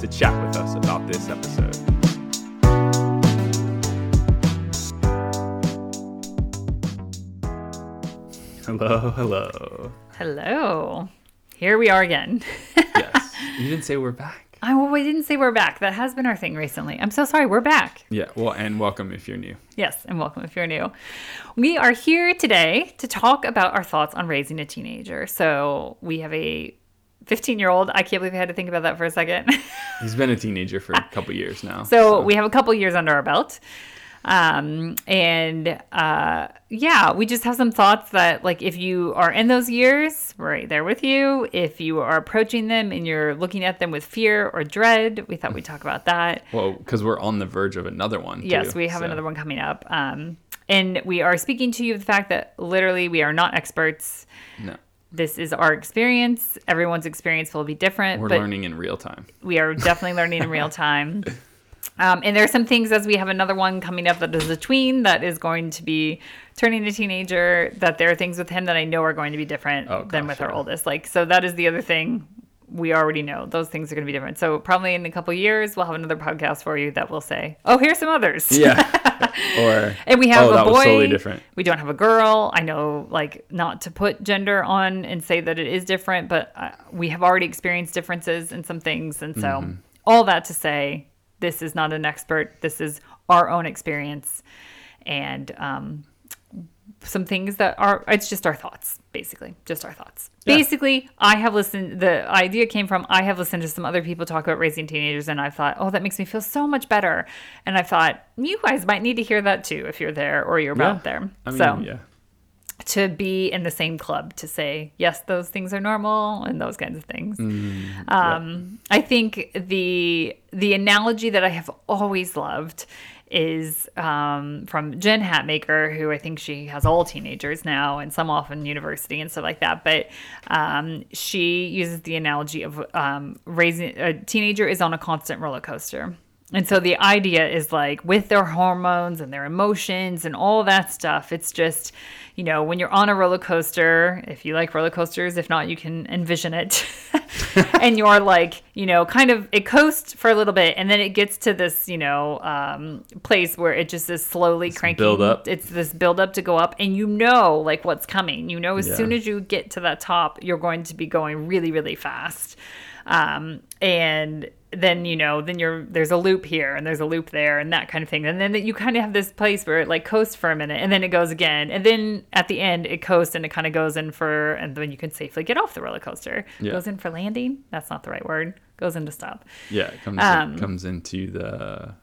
to chat with us about this episode. Hello, hello. Hello. Here we are again. Yes. You didn't say we're back. I, well, we didn't say we're back. That has been our thing recently. I'm so sorry. We're back. Yeah, well, and welcome if you're new. Yes, and welcome if you're new. We are here today to talk about our thoughts on raising a teenager. So we have a 15 year old. I can't believe I had to think about that for a second. He's been a teenager for a couple years now. So, we have a couple years under our belt. Um, and uh, yeah, we just have some thoughts that, like, if you are in those years, we're right there with you. If you are approaching them and you're looking at them with fear or dread, we thought we'd talk about that. Well, because we're on the verge of another one. Yes, too, we have so- another one coming up. Um, and we are speaking to you of the fact that literally we are not experts. No, This is our experience. Everyone's experience will be different, we're but learning in real time. we are definitely learning in real time. Um, and there are some things as we have another one coming up that is a tween that is going to be turning a teenager. That there are things with him that I know are going to be different Oh, than gosh, with our oldest. Like so, that is the other thing we already know. Those things are going to be different. So probably in a couple years, we'll have another podcast for you that will say, "Oh, here's some others." Yeah. or And we have oh, a boy. totally different. We don't have a girl. I know, like, not to put gender on and say that it is different, but uh, we have already experienced differences in some things. And so, Mm-hmm. all that to say, this is not an expert. This is our own experience. And um, some things that are, it's just our thoughts, basically. Just our thoughts. Yeah. Basically, I have listened, the idea came from I have listened to some other people talk about raising teenagers, and I thought, oh, that makes me feel so much better. And I thought, you guys might need to hear that too if you're there or you're about there. I mean, so yeah. to be in the same club to say, yes, those things are normal and those kinds of things. Mm-hmm. Um, I think the the analogy that I have always loved is um, from Jen Hatmaker, who I think she has all teenagers now and some off in university and stuff like that. But um, she uses the analogy of um, raising a teenager is on a constant roller coaster. And so the idea is like with their hormones and their emotions and all that stuff, it's just, you know, when you're on a roller coaster, if you like roller coasters, if not, you can envision it. and you're like, you know, kind of, it coasts for a little bit and then it gets to this, you know, um, place where it just is slowly cranking. build up. It's this build up to go up and you know, like what's coming. You know, as Yeah. soon as you get to that top, you're going to be going really, really fast. Um, and then you know then you're there's a loop here and there's a loop there and that kind of thing. And then you kind of have this place where it like coasts for a minute and then it goes again. And then at the end it coasts and it kind of goes in for and then you can safely get off the roller coaster. Yeah. goes in for landing. That's not the right word. Goes into stop. Yeah, it comes Um, comes into the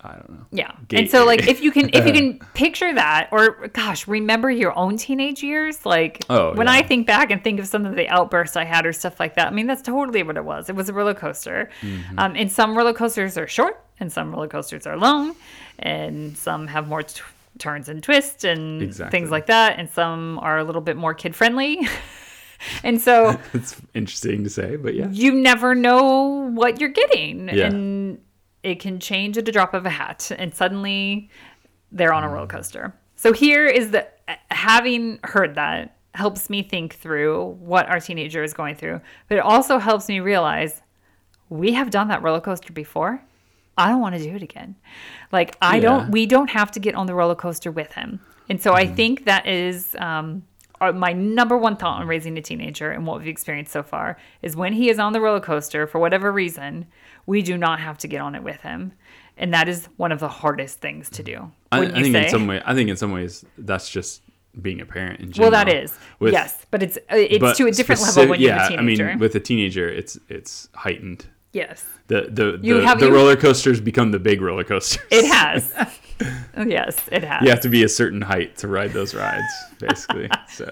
I don't know. yeah Gate and so like if you can if you can picture that or gosh remember your own teenage years like Oh, when yeah. i think back and think of some of the outbursts i had or stuff like that i mean that's totally what it was it was a roller coaster Mm-hmm. um, and some roller coasters are short and some roller coasters are long and some have more t- turns and twists and Exactly. things like that and some are a little bit more kid friendly and so It's interesting to say, but yeah. you never know what you're getting Yeah. and it can change at the drop of a hat and suddenly they're on a roller coaster. So here is the having heard that helps me think through what our teenager is going through but it also helps me realize we have done that roller coaster before. I don't want to do it again. Like i Yeah. don't we don't have to get on the roller coaster with him. And so i think that is um, my number one thought on raising a teenager and what we've experienced so far is when he is on the roller coaster for whatever reason we do not have to get on it with him and that is one of the hardest things to do I, I think in some way I think in some ways that's just being a parent in general. well that is With- yes but it's uh, it's but to a different specific- level when you're yeah, a teenager I mean with a teenager it's it's heightened. Yes The the the, have- the roller coasters become the big roller coasters. it has yes it has you have to be a certain height to ride those rides, basically. so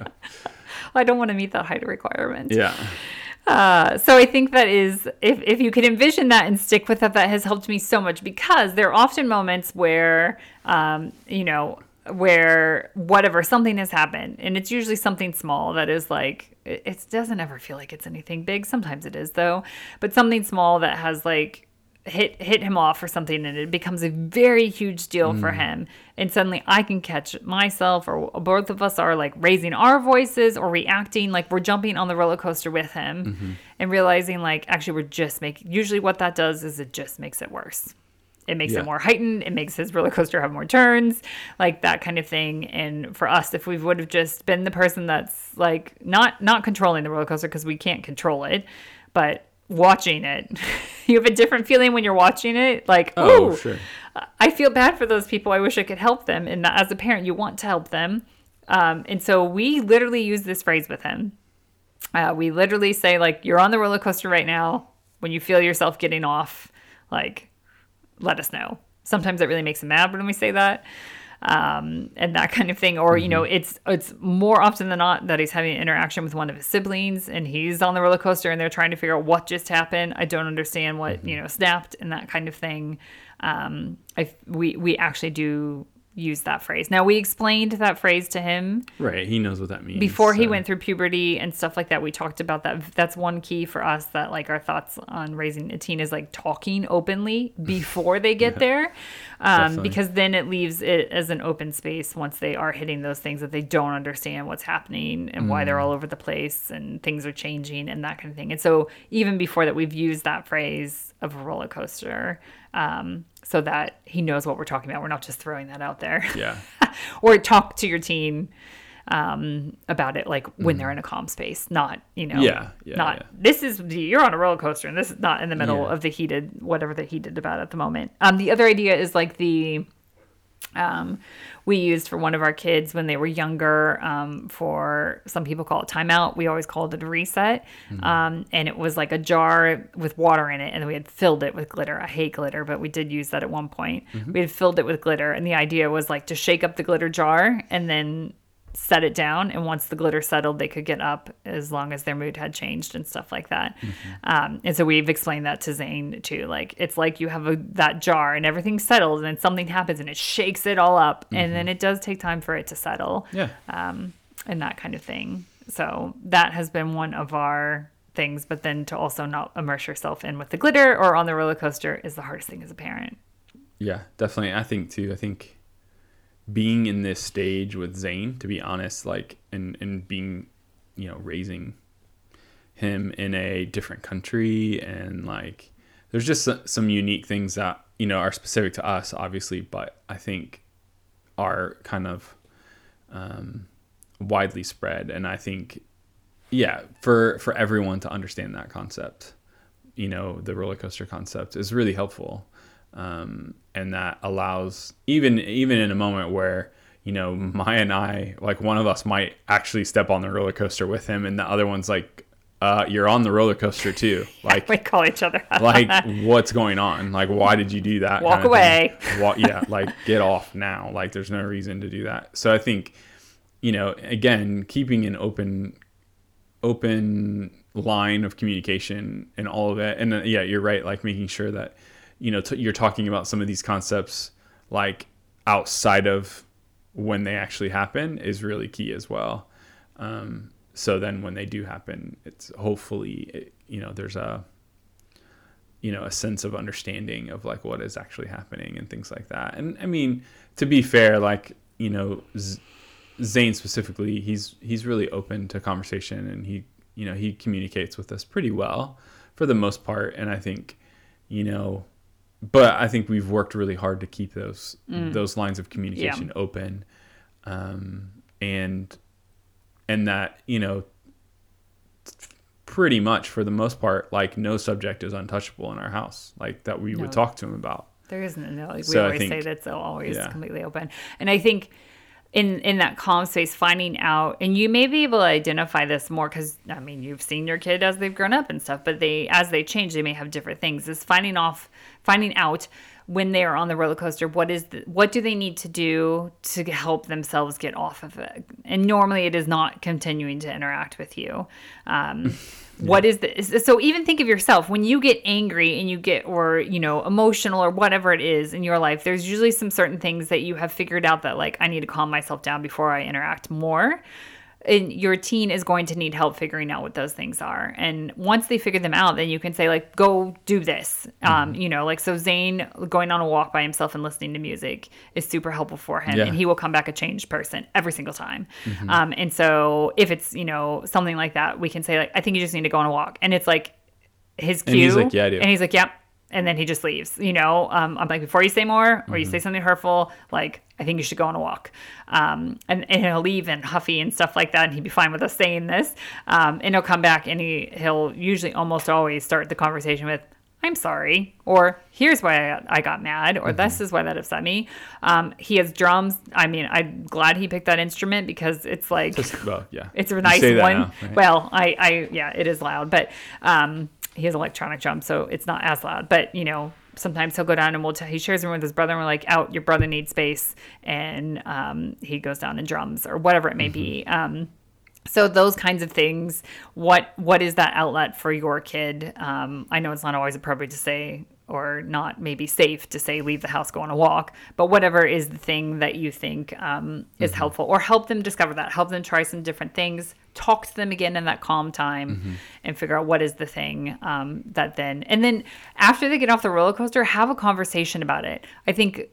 i don't want to meet that height requirement yeah. Uh, so I think that is if if you can envision that and stick with that, that has helped me so much because there are often moments where um, you know where whatever something has happened and it's usually something small that is like it, it doesn't ever feel like it's anything big. Sometimes it is though but something small that has like hit hit him off or something and it becomes a very huge deal for mm. him and suddenly i can catch myself or both of us are like raising our voices or reacting like we're jumping on the roller coaster with him mm-hmm. and realizing like actually we're just making usually what that does is it just makes it worse it makes Yeah. it more heightened it makes his roller coaster have more turns like that kind of thing and for us if we would have just been the person that's like not not controlling the roller coaster because we can't control it but watching it you have a different feeling when you're watching it like Oh, ooh, sure. I feel bad for those people. I wish I could help them. And as a parent, you want to help them. Um, and so we literally use this phrase with him. Uh, we literally say, like, you're on the roller coaster right now. When you feel yourself getting off, like, let us know. Sometimes it really makes him mad when we say that. Um, and that kind of thing, or you know, it's it's more often than not that he's having an interaction with one of his siblings, and he's on the roller coaster, and they're trying to figure out what just happened. I don't understand what you know snapped, and that kind of thing um, I, we we actually do use that phrase. Now we explained that phrase to him Right. He knows what that means. before he went through puberty and stuff like that. We talked about that. That's one key for us. That like our thoughts on raising a teen is like talking openly before they get there, um, because then it leaves it as an open space once they are hitting those things that they don't understand what's happening and why Mm. they're all over the place and things are changing and that kind of thing. And so even before that, we've used that phrase of a roller coaster. Um, so that he knows what we're talking about. We're not just throwing that out there Yeah. or talk to your teen um, about it like when they're in a calm space, not you know. Yeah, yeah, not yeah. this is you're on a roller coaster and this is not in the middle Yeah. of the heated whatever the heated about at the moment. Um, the other idea is like the um, we used for one of our kids when they were younger um, for some people call it timeout. We always called it a reset. Um, and it was like a jar with water in it and we had filled it with glitter. I hate glitter but we did use that at one point. We had filled it with glitter and the idea was like to shake up the glitter jar and then set it down and once the glitter settled they could get up as long as their mood had changed and stuff like that um, and so we've explained that to zane too like it's like you have a, that jar and everything settles, and then something happens and it shakes it all up and then it does take time for it to settle Yeah. um, and that kind of thing so that has been one of our things but then to also not immerse yourself in with the glitter or on the roller coaster is the hardest thing as a parent Yeah, definitely. I think too. I think being in this stage with Zane, to be honest, like and and being, you know, raising him in a different country and like there's just some unique things that you know are specific to us, obviously, but I think are kind of um, widely spread, and I think yeah, for for everyone to understand that concept, you know, the roller coaster concept is really helpful. Um, and that allows even even in a moment where you know Maya and I like one of us might actually step on the roller coaster with him, and the other one's like, uh, "You're on the roller coaster too." Like, we call each other like what's going on? Like, why did you do that? Walk away. Wa- yeah, like get off now. Like, there's no reason to do that. So I think, you know, again, keeping an open open line of communication and all of it and uh, yeah you're right like making sure that you know t- you're talking about some of these concepts like outside of when they actually happen is really key as well. Um, so then when they do happen it's hopefully it, you know there's a you know a sense of understanding of like what is actually happening and things like that. And i mean to be fair like you know Z- Zane specifically, he's he's really open to conversation and he you know he communicates with us pretty well for the most part. And I think you know but I think we've worked really hard to keep those those lines of communication open um, and and that you know pretty much for the most part like no subject is untouchable in our house like that we No. would talk to him about There isn't no like we So I always think- say that's always yeah. completely open. And I think in in that calm space, finding out, and you may be able to identify this more because I mean you've seen your kid as they've grown up and stuff, but they as they change, they may have different things. Is finding off finding out when they are on the roller coaster what is the, what do they need to do to help themselves get off of it? And normally it is not continuing to interact with you. Um, What is this? So even think of yourself. When you get angry and you get, or, you know, emotional or whatever it is in your life, there's usually some certain things that you have figured out that, like, I need to calm myself down before I interact more and your teen is going to need help figuring out what those things are. And once they figure them out, then you can say like, go do this. Um, you know, like so Zane going on a walk by himself and listening to music is super helpful for him, Yeah. and he will come back a changed person every single time. Um, and so if it's you know something like that, we can say like, I think you just need to go on a walk, and it's like his cue, And he's like, "Yeah, I do." and he's like, yep. And then he just leaves, you know. Um, I'm like, before you say more or you Mm-hmm. say something hurtful, like, I think you should go on a walk. Um, and, and he'll leave and huffy and stuff like that. And he'd be fine with us saying this. Um, and he'll come back and he, he'll usually almost always start the conversation with, I'm sorry, or here's why I, I got mad, or Mm-hmm. this is why that upset me. Um, he has drums. I mean, I'm glad he picked that instrument because it's like, Just, well, yeah. it's a nice one. now, right? Well, I, I, yeah, it is loud, but um, he has electronic drums, so it's not as loud. But you know, sometimes he'll go down and we'll tell, he shares a room with his brother, and we're like, out, your brother needs space, and um, he goes down and drums or whatever it may be. Mm-hmm. Um, so those kinds of things. What what is that outlet for your kid? Um, I know it's not always appropriate to say or not maybe safe to say leave the house go on a walk but whatever is the thing that you think um, is helpful or help them discover that help them try some different things talk to them again in that calm time and figure out what is the thing um, that then and then after they get off the roller coaster have a conversation about it. I think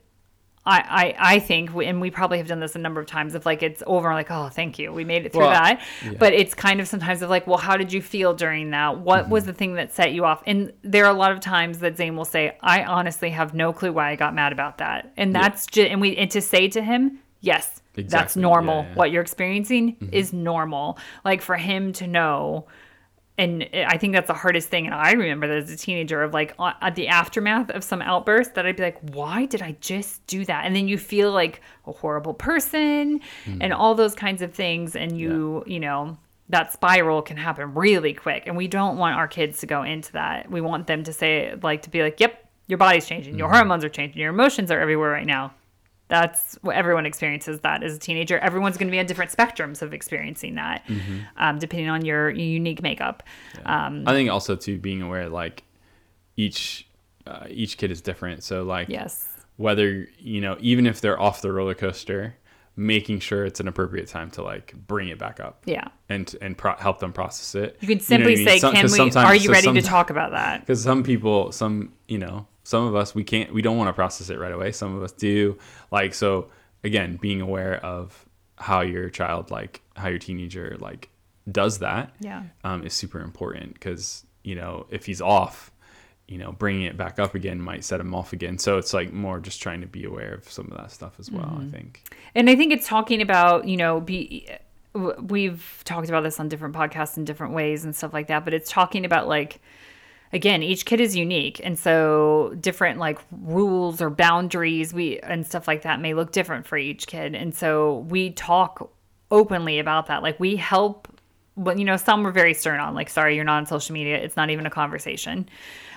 I, I, I think, and we probably have done this a number of times, of like it's over, like, oh, thank you, we made it through Well, that. yeah. But it's kind of sometimes of like, well, how did you feel during that? What Mm-hmm. was the thing that set you off? And there are a lot of times that Zane will say, I honestly have no clue why I got mad about that. And that's just, and we, and to say to him, yes, that's normal. Yeah, Mm-hmm. yeah. What you're experiencing is normal. Like for him to know, and I think that's the hardest thing. And I remember that as a teenager of like uh, at the aftermath of some outburst that I'd be like, why did I just do that? And then you feel like a horrible person and all those kinds of things. And you, you know, that spiral can happen really quick. And we don't want our kids to go into that. We want them to say, like, to be like, yep, your body's changing, your hormones are changing, your emotions are everywhere right now. That's what everyone experiences that as a teenager. Everyone's going to be on different spectrums of experiencing that, um, depending on your unique makeup. Um, I think also too being aware like each uh, each kid is different. So like yes. whether you know even if they're off the roller coaster, making sure it's an appropriate time to like bring it back up Yeah. and and pro- help them process it. You can simply say, "Can we? Are you ready to talk about that?" Because some people, some you know, some of us we can't, we don't want to process it right away. Some of us do. Like so, again, being aware of how your child, like how your teenager, like does that, Yeah. um, is super important. Because you know, if he's off, you know, bringing it back up again might set him off again. So it's like more just trying to be aware of some of that stuff as well. Mm-hmm. I think. And I think it's talking about, you know, be we've talked about this on different podcasts in different ways and stuff like that, but it's talking about like again, each kid is unique and so different like rules or boundaries we and stuff like that may look different for each kid. And so we talk openly about that. Like we help but you know, some were very stern on like, sorry, you're not on social media. It's not even a conversation.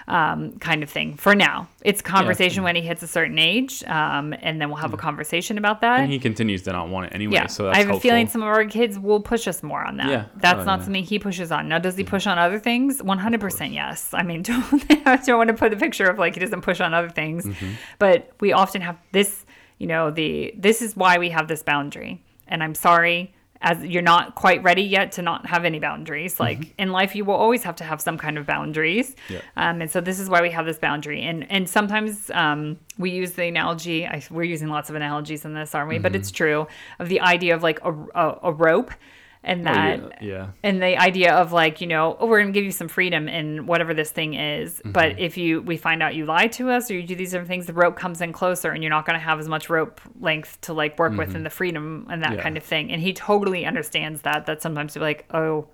Um, kind of thing for now. It's conversation when he hits a certain age, um, and then we'll have a conversation about that. And he continues to not want it anyway. Yeah, So that's I have a feeling some of our kids will push us more on that. Yeah. That's Oh, not yeah. something he pushes on. Now, does he push on other things? One hundred percent, yes. I mean, don't I don't want to put a picture of like he doesn't push on other things, Mm-hmm. but we often have this. You know, the this is why we have this boundary, and I'm sorry. As you're not quite ready yet to not have any boundaries. Like in life, you will always have to have some kind of boundaries. Mm-hmm. Yeah. Um, and so this is why we have this boundary. And and sometimes um, we use the analogy. I, we're using lots of analogies in this, aren't we? But Mm-hmm. it's true of the idea of like a, a, a rope, and Oh, that yeah, yeah. and the idea of like you know oh we're gonna give you some freedom in whatever this thing is Mm-hmm. but if you we find out you lie to us or you do these different things the rope comes in closer and you're not gonna have as much rope length to like work with in the freedom and that Mm-hmm. Yeah. kind of thing and he totally understands that that sometimes you're like oh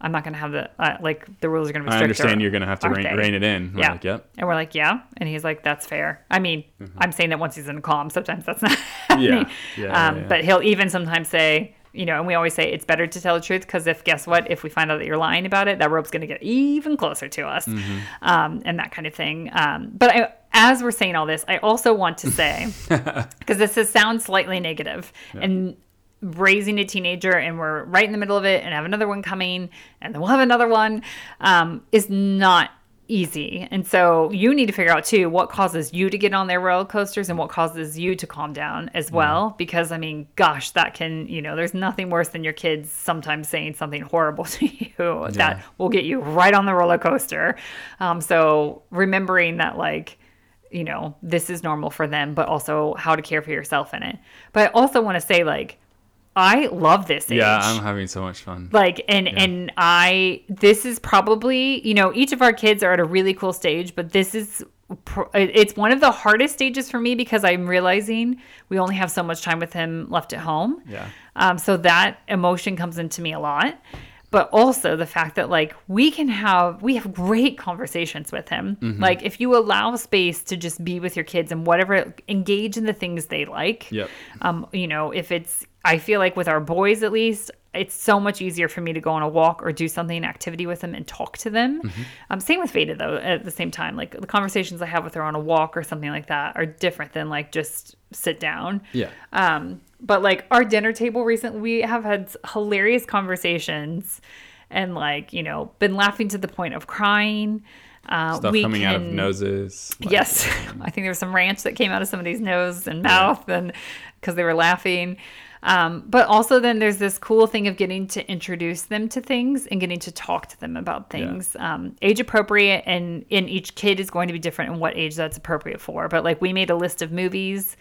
i'm not gonna have the uh, like the rules are gonna be I stricter understand you're gonna have to rein, rein it in. We're yeah Like, yep. and we're like yeah and he's like that's fair i mean Mm-hmm. i'm saying that once he's in calm sometimes that's not Yeah, yeah, um, yeah. but he'll even sometimes say you know and we always say it's better to tell the truth because if guess what? If we find out that you're lying about it that rope's going to get even closer to us Mm-hmm. um, and that kind of thing. Um, but I, as we're saying all this i also want to say because this is, sounds slightly negative. And raising a teenager and we're right in the middle of it and have another one coming and then we'll have another one um, is not easy. And so you need to figure out too what causes you to get on their roller coasters and what causes you to calm down as well. Because I mean, gosh, that can, you know, there's nothing worse than your kids sometimes saying something horrible to you that will get you right on the roller coaster. Um, so remembering that, like, you know, this is normal for them, but also how to care for yourself in it. But I also want to say, like, I love this age. Yeah, I'm having so much fun. Like and and I this is probably, you know, each of our kids are at a really cool stage, but this is it's one of the hardest stages for me because I'm realizing we only have so much time with him left at home. Yeah. Um, so that emotion comes into me a lot. But also the fact that like we can have we have great conversations with him. Mm-hmm. Like if you allow space to just be with your kids and whatever engage in the things they like. Yep. Um, you know, if it's I feel like with our boys at least, it's so much easier for me to go on a walk or do something activity with them and talk to them. Mm-hmm. Um, same with Veda though. At the same time, like the conversations I have with her on a walk or something like that are different than like just sit down. Yeah. Um, but like our dinner table recently, we have had hilarious conversations and like you know been laughing to the point of crying. Uh, Stuff coming out of noses. like- Yes, I think there was some ranch that came out of somebody's nose and mouth, and because they were laughing. Um, but also, then there's this cool thing of getting to introduce them to things and getting to talk to them about things. Um, age appropriate, and in each kid is going to be different in what age that's appropriate for. But like we made a list of movies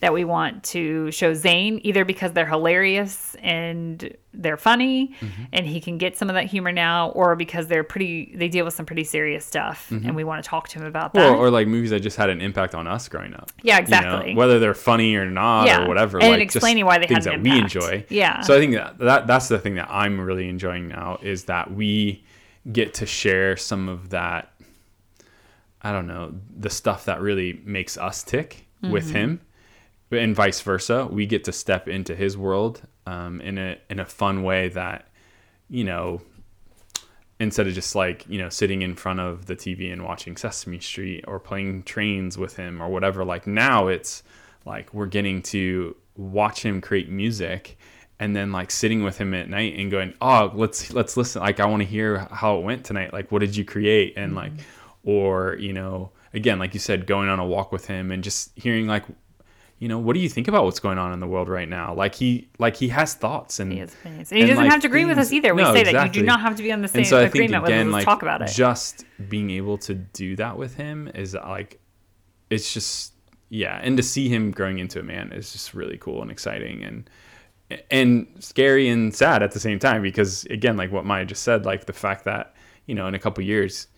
that we want to show Zane, either because they're hilarious and they're funny, Mm-hmm. and he can get some of that humor now, or because they're pretty, they deal with some pretty serious stuff, and we want to talk to him about that. Or, or like movies that just had an impact on us growing up. Yeah, You know, exactly. whether they're funny or not Yeah, or whatever. and like explaining just why they things that we enjoy. Yeah. So I think that, that that's the thing that I'm really enjoying now is that we get to share some of that. I don't know the stuff that really makes us tick with Mm-hmm. him, and vice versa. We get to step into his world um, in a in a fun way that you know instead of just like you know sitting in front of the TV and watching Sesame Street or playing trains with him or whatever like now it's like we're getting to watch him create music and then like sitting with him at night and going oh let's let's listen. Like I want to hear how it went tonight. Like what did you create? And like or you know again like you said going on a walk with him and just hearing like you know what do you think about what's going on in the world right now like he like he has thoughts and He. And he and, doesn't like, have to agree with us either. We No, say that you do not have to be on the same so I think agreement with us. again, like talk about it. just being able to do that with him is like, it's just yeah, and to see him growing into a man is just really cool and exciting and and scary and sad at the same time because again, like what Maya just said, like the fact that you know in a couple years,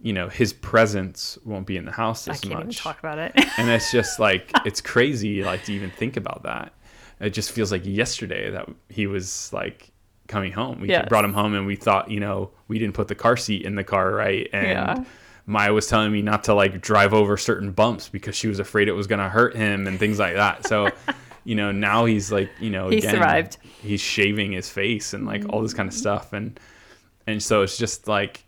you know his presence won't be in the house I as can't even much, talk about it. and it's just like it's crazy like to even think about that. It just feels like yesterday that he was like coming home. We Yes. brought him home and we thought, you know, we didn't put the car seat in the car right. And Yeah. Maya was telling me not to like drive over certain bumps because she was afraid it was going to hurt him and things like that. So, you know, now he's like, you know, He again, survived. He's shaving his face and like all this kind of mm-hmm. stuff. And, and so it's just like,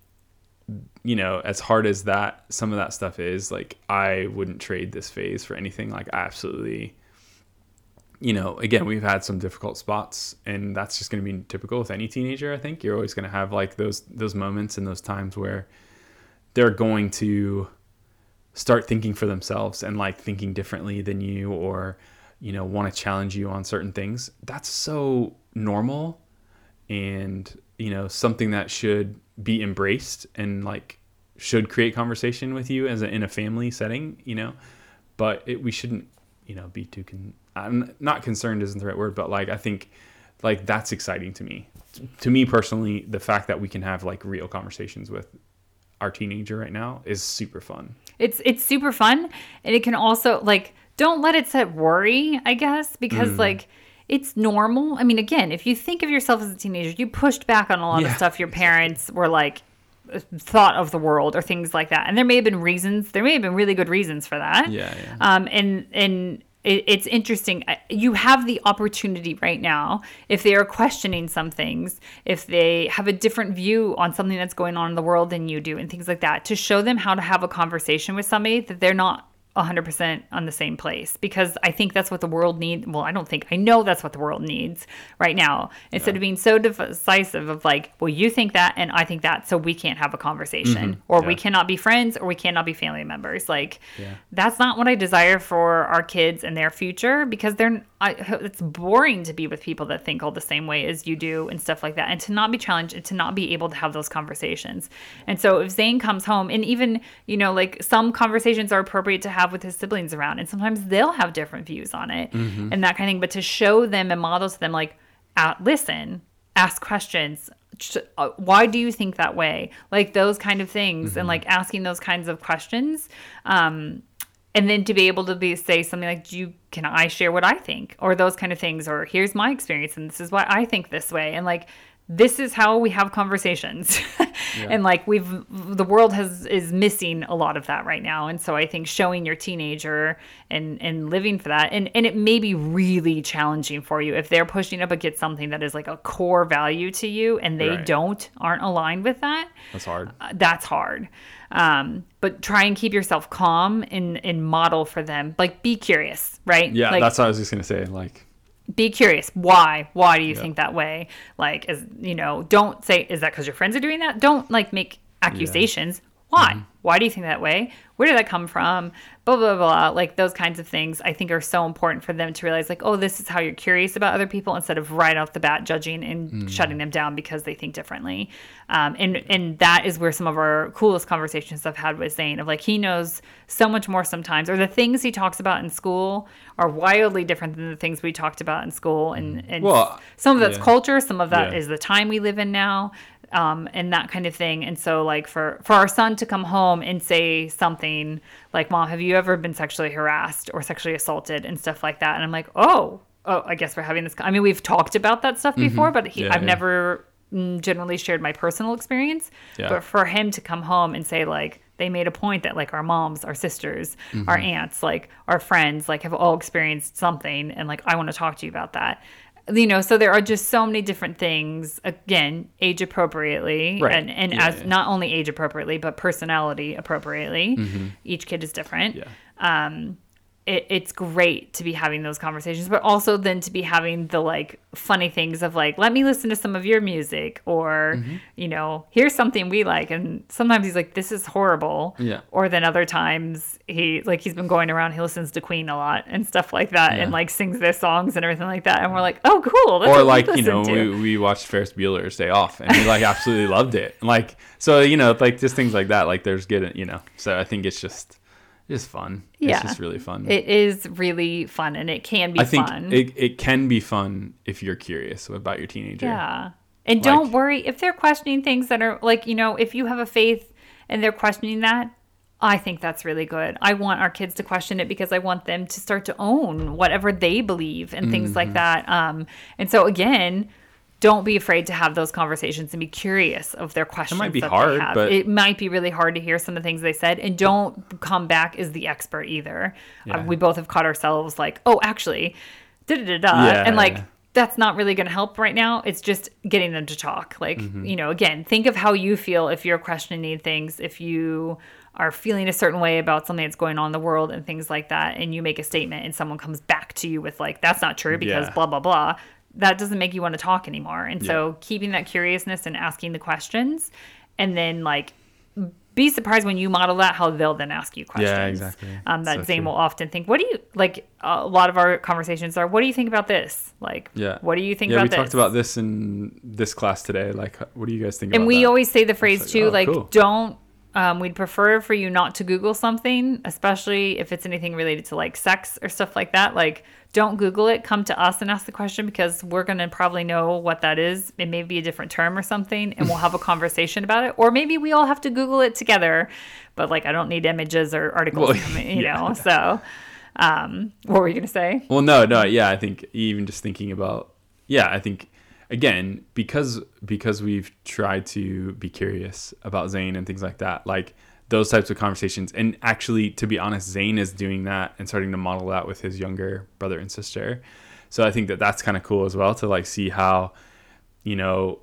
you know, as hard as that, some of that stuff is, like, I wouldn't trade this phase for anything. Like, I absolutely, you know, again, we've had some difficult spots, and that's just going to be typical with any teenager. I think you're always going to have like those those moments and those times where they're going to start thinking for themselves and like thinking differently than you, or you know, want to challenge you on certain things. That's so normal, and you know, something that should be embraced and like should create conversation with you as a, in a family setting. You know, but it, we shouldn't you know be too con- i'm not concerned isn't the right word but like i think like that's exciting to me to me personally the fact that we can have like real conversations with our teenager right now is super fun It's it's super fun, and it can also like don't let it set worry. I guess because Mm. like it's normal. I mean, again, if you think of yourself as a teenager, you pushed back on a lot of stuff your parents were like thought of the world or things like that, and there may have been reasons. There may have been really good reasons for that. Yeah, yeah. Um, and and it, it's interesting. You have the opportunity right now, if they are questioning some things, if they have a different view on something that's going on in the world than you do, and things like that, to show them how to have a conversation with somebody that they're not 100% on the same place because I think that's what the world needs. Well, I don't think, I know that's what the world needs right now. Instead of being so decisive of like, well, you think that and I think that, so we can't have a conversation mm-hmm. or we cannot be friends or we cannot be family members. Like, that's not what I desire for our kids and their future because they're, I, it's boring to be with people that think all the same way as you do and stuff like that and to not be challenged and to not be able to have those conversations. And so if Zane comes home and even, you know, like some conversations are appropriate to have with his siblings around and sometimes they'll have different views on it and that kind of thing, but to show them and model to them like, uh, listen, ask questions. Uh, Why do you think that way? Like those kind of things, and like asking those kinds of questions. Um, and then to be able to be say something like do you can i share what i think or those kind of things or here's my experience and this is why i think this way and like this is how we have conversations and like we've the world has is missing a lot of that right now and so i think showing your teenager and and living for that and and it may be really challenging for you if they're pushing up against something that is like a core value to you and they Right. don't aren't aligned with that That's hard. uh, that's hard. Um, but try and keep yourself calm and, and model for them. Like, be curious, right? Yeah, like, that's what I was just gonna say. Like, be curious. Why? Why do you think that way? Like, as you know, don't say, is that because your friends are doing that? Don't like make accusations. Why? Mm-hmm. Why do you think that way? Where did that come from? Blah, blah, blah. Like, those kinds of things I think are so important for them to realize, like, oh, this is how you're curious about other people instead of right off the bat judging and Mm. shutting them down because they think differently. Um, and, and that is where some of our coolest conversations I've had with Zane of like, he knows so much more sometimes, or the things he talks about in school are wildly different than the things we talked about in school. And, and Well, some of that's yeah. culture, some of that is Yeah. the time we live in now, um, and that kind of thing. And so, like for for our son to come home and say something like, "Mom, have you ever been sexually harassed or sexually assaulted and stuff like that?" And I'm like, "Oh, oh, I guess we're having this." I mean, we've talked about that stuff before, but he, Mm-hmm. Yeah, I've yeah. never mm, generally shared my personal experience. Yeah. But for him to come home and say like they made a point that like our moms, our sisters, Mm-hmm. our aunts, like our friends, like have all experienced something, and like I want to talk to you about that. You know, so there are just so many different things. Again, age appropriately, Right. and and Yeah, as yeah. not only age appropriately, but personality appropriately. Each kid is different yeah, um, it, it's great to be having those conversations, but also then to be having the like funny things of like, let me listen to some of your music, or Mm-hmm. you know, here's something we like. And sometimes he's like, this is horrible. Yeah. Or then other times he like he's been going around, he listens to Queen a lot and stuff like that, and like sings their songs and everything like that. And we're like, oh, cool. That's or like you know to. we, we watched Ferris Bueller's Day Off and we like absolutely loved it. Like so you know like just things like that. Like there's good you know. So I think it's just just fun. Yeah. It's just really fun. it is really fun, and it can be I think fun. it, it can be fun if you're curious about your teenager. Yeah. And don't worry if they're questioning things that are like, you know, if you have a faith and they're questioning that, I think that's really good. I want our kids to question it because I want them to start to own whatever they believe and things Mm-hmm. like that. Um, and so again, don't be afraid to have those conversations and be curious of their questions. It might be hard, but- it might be really hard to hear some of the things they said, and don't come back as the expert either. Uh, Yeah. we both have caught ourselves like, oh, actually, da da da da, Yeah, and like yeah. that's not really going to help right now. It's just getting them to talk. Like, Mm-hmm. you know, again, think of how you feel if you're questioning things, if you are feeling a certain way about something that's going on in the world and things like that, and you make a statement and someone comes back to you with, like, that's not true because Yeah. blah, blah, blah. That doesn't make you want to talk anymore. And so keeping that curiousness and asking the questions and then, like, be surprised when you model that how they'll then ask you questions. Yeah, exactly. Um, that So Zane true. will often think, "What do you like?" A lot of our conversations are, "What do you think about this?" Like, Yeah. what do you think yeah, about we this? talked about this in this class today. Like, what do you guys think and we always say the phrase like, too, oh, like, cool. don't. Um, we'd prefer for you not to Google something, especially if it's anything related to like sex or stuff like that. Like, don't Google it. Come to us and ask the question because we're going to probably know what that is. It may be a different term or something, and we'll have a conversation about it. Or maybe we all have to Google it together. But like, I don't need images or articles, Well, coming, you yeah. know. So, um, what were you going to say? Well, no, no, yeah, I think even just thinking about, yeah, I think again because because we've tried to be curious about Zane and things like that, like those types of conversations, and actually, to be honest, Zane is doing that and starting to model that with his younger brother and sister. So I think that that's kind of cool as well to like see how, you know,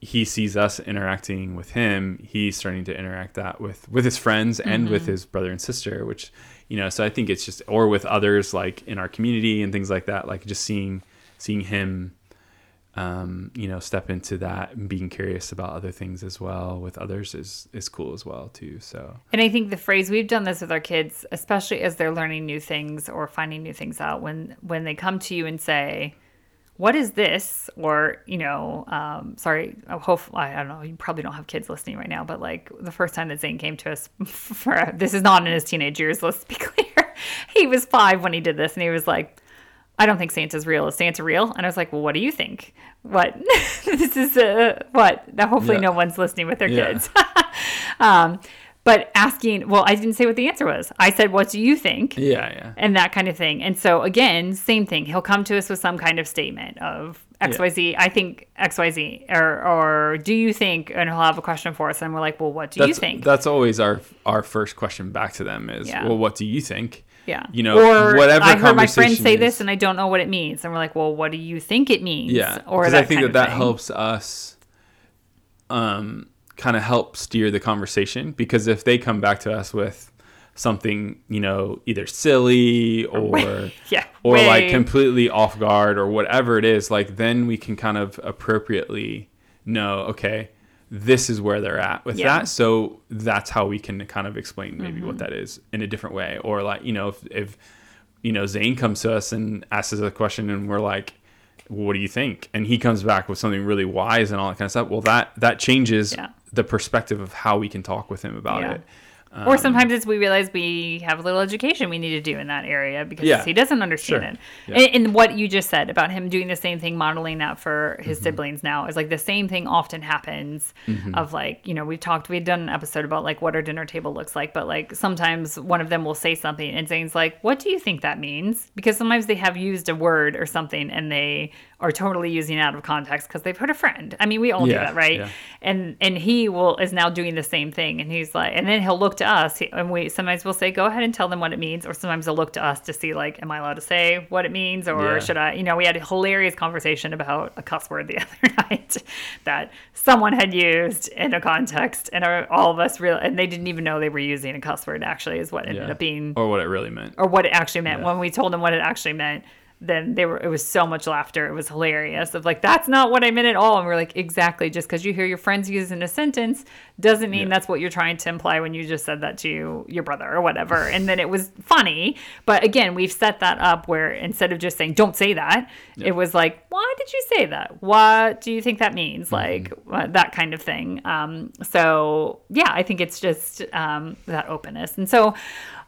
he sees us interacting with him, he's starting to interact that with with his friends and with mm-hmm. his brother and sister, which you know. So I think it's just or with others like in our community and things like that. Like just seeing seeing him, um, you know, step into that and being curious about other things as well with others is is cool as well too. So And I think the phrase we've done this with our kids, especially as they're learning new things or finding new things out, when when they come to you and say, "What is this?" or you know, um, sorry, I I don't know. You probably don't have kids listening right now, but like the first time that Zane came to us for this is not in his teenage years. Let's be clear. he was five when he did this, and he was like. I don't think Santa's real. Is Santa real? And I was like, well, what do you think? What? this is uh, what? Now, hopefully, Yeah. no one's listening with their Yeah. kids. um, but asking, well, I didn't say what the answer was. I said, what do you think? yeah, yeah, And that kind of thing. And so, again, same thing. He'll come to us with some kind of statement of XYZ. I think XYZ. Or, or do you think? And he'll have a question for us. And we're like, well, what do that's you think? that's always our our first question back to them is, Yeah. well, what do you think? Yeah. you know, or whatever I heard my friend say is- this and I don't know what it means. And we're like, well, what do you think it means? Yeah, Or that I think that that thing. helps us, um, kind of help steer the conversation. Because if they come back to us with something, you know, either silly or Yeah. or like completely off guard or whatever it is, like then we can kind of appropriately know, okay, this is where they're at with Yeah. that. So that's how we can kind of explain maybe Mm-hmm. what that is in a different way. Or like, you know, if, if you know, Zane comes to us and asks us a question and we're like, what do you think? And he comes back with something really wise and all that kind of stuff. Well, that, that changes Yeah. the perspective of how we can talk with him about Yeah. it. Or sometimes it's we realize we have a little education we need to do in that area because Yeah. he doesn't understand Sure. it. Yeah. And, and what you just said about him doing the same thing, modeling that for his Mm-hmm. siblings now is like the same thing often happens. Of like, you know, we've talked, we've done an episode about like what our dinner table looks like, but like sometimes one of them will say something and Zane's like, "What do you think that means?" Because sometimes they have used a word or something and they are totally using it out of context because they've heard a friend. I mean, we all do that, right? yeah. and and he will is now doing the same thing and he's like and then he'll look to us and we sometimes we'll say go ahead and tell them what it means or sometimes they'll look to us to see like am i allowed to say what it means or Yeah. should i you know we had a hilarious conversation about a cuss word the other night that someone had used in a context and our, all of us real and they didn't even know they were using a cuss word actually is what ended Yeah. up being Or what it really meant. or what it actually meant. Yeah. When we told them what it actually meant, then they were it was so much laughter. It was hilarious. Of like, that's not what I meant at all. And we're like, exactly. Just because you hear your friends use in a sentence doesn't mean Yeah. that's what you're trying to imply when you just said that to your brother or whatever. And then it was funny. But again, we've set that up where instead of just saying, don't say that, it was like, why did you say that? What do you think that means? Like uh, that kind of thing. Um, so yeah, I think it's just um, that openness. And so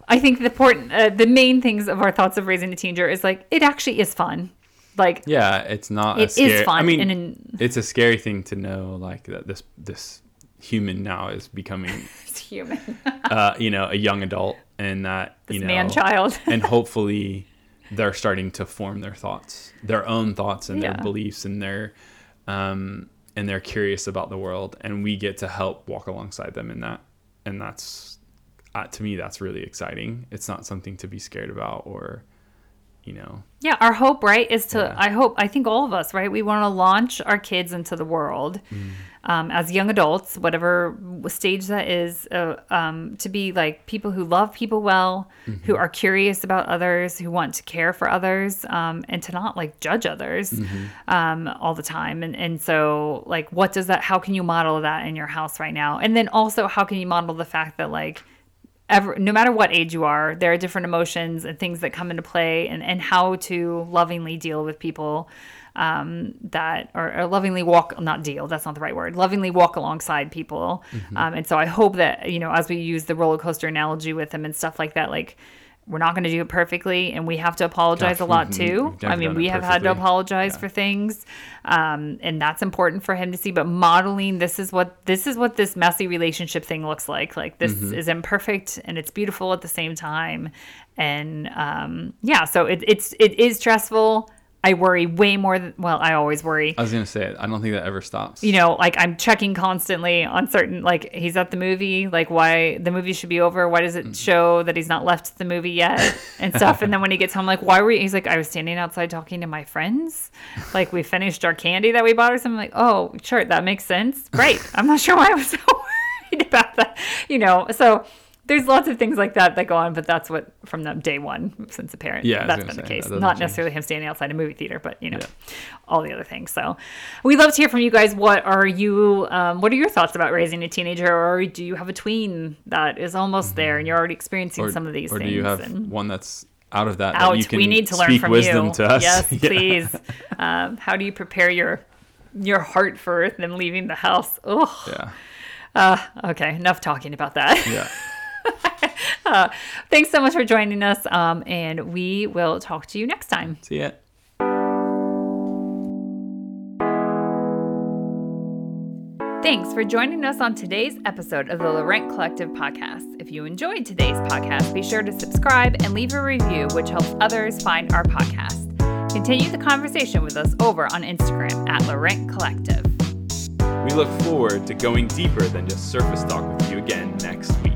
I think the important, uh, the main things of our thoughts of raising a teenager is like it actually is fun. Like Yeah, it's not. It a is fun I mean, and it's a scary thing to know, like that this this human now is becoming, human, uh, you know, a young adult, and that this you know, man child. and hopefully they're starting to form their thoughts, their own thoughts, and Yeah. their beliefs, and their, um, and they're curious about the world, and we get to help walk alongside them in that, and that's, uh, to me, that's really exciting. It's not something to be scared about, or, you know, Yeah, our hope, right, is to, Yeah. I hope, I think all of us, right, we want to launch our kids into the world Mm. um, as young adults, whatever stage that is, uh, um, to be like people who love people well, Mm-hmm. who are curious about others, who want to care for others, um, and to not like judge others Mm-hmm. um, all the time. And, and so, like, what does that, how can you model that in your house right now? And then also, how can you model the fact that, like, ever no matter what age you are there are different emotions and things that come into play and, and how to lovingly deal with people um, that or, or lovingly walk not deal that's not the right word lovingly walk alongside people. Um, and so i hope that you know as we use the roller coaster analogy with them and stuff like that like we're not going to do it perfectly and we have to apologize a lot too i mean we have had to apologize Yeah. for things um, and that's important for him to see but modeling this is what this is what this messy relationship thing looks like like this Mm-hmm. is imperfect and it's beautiful at the same time and um, yeah so it, it's it is stressful I worry way more than, well, I always worry. I was gonna say it. I don't think that ever stops. You know, like I'm checking constantly on certain, like he's at the movie, like why the movie should be over. Why does it Mm. show that he's not left the movie yet and stuff? and then when he gets home, like, why were you? He's like, I was standing outside talking to my friends. Like we finished our candy that we bought or something. Like, oh, sure, that makes sense. Right. I'm not sure why I was so worried about that. You know, so there's lots of things like that that go on, but that's what from the day one since a parent. Yeah, that's been the say, case. doesn't change. necessarily him standing outside a movie theater, but you know, Yeah. all the other things. So we love to hear from you guys. What are you? Um, what are your thoughts about raising a teenager, or do you have a tween that is almost there and you're already experiencing or, some of these or things? do you have and- one that's out of that? out. that you can we need to learn from wisdom you. to us. Yes, Yeah. please. Um, how do you prepare your your heart for them leaving the house? Oh, Yeah. okay. Enough talking about that. Yeah. Thanks so much for joining us, um, and we will talk to you next time. See ya. Thanks for joining us on today's episode of the Laurent Collective podcast. If you enjoyed today's podcast, be sure to subscribe and leave a review, which helps others find our podcast. Continue the conversation with us over on Instagram at Laurent Collective. We look forward to going deeper than just surface talk with you again next week.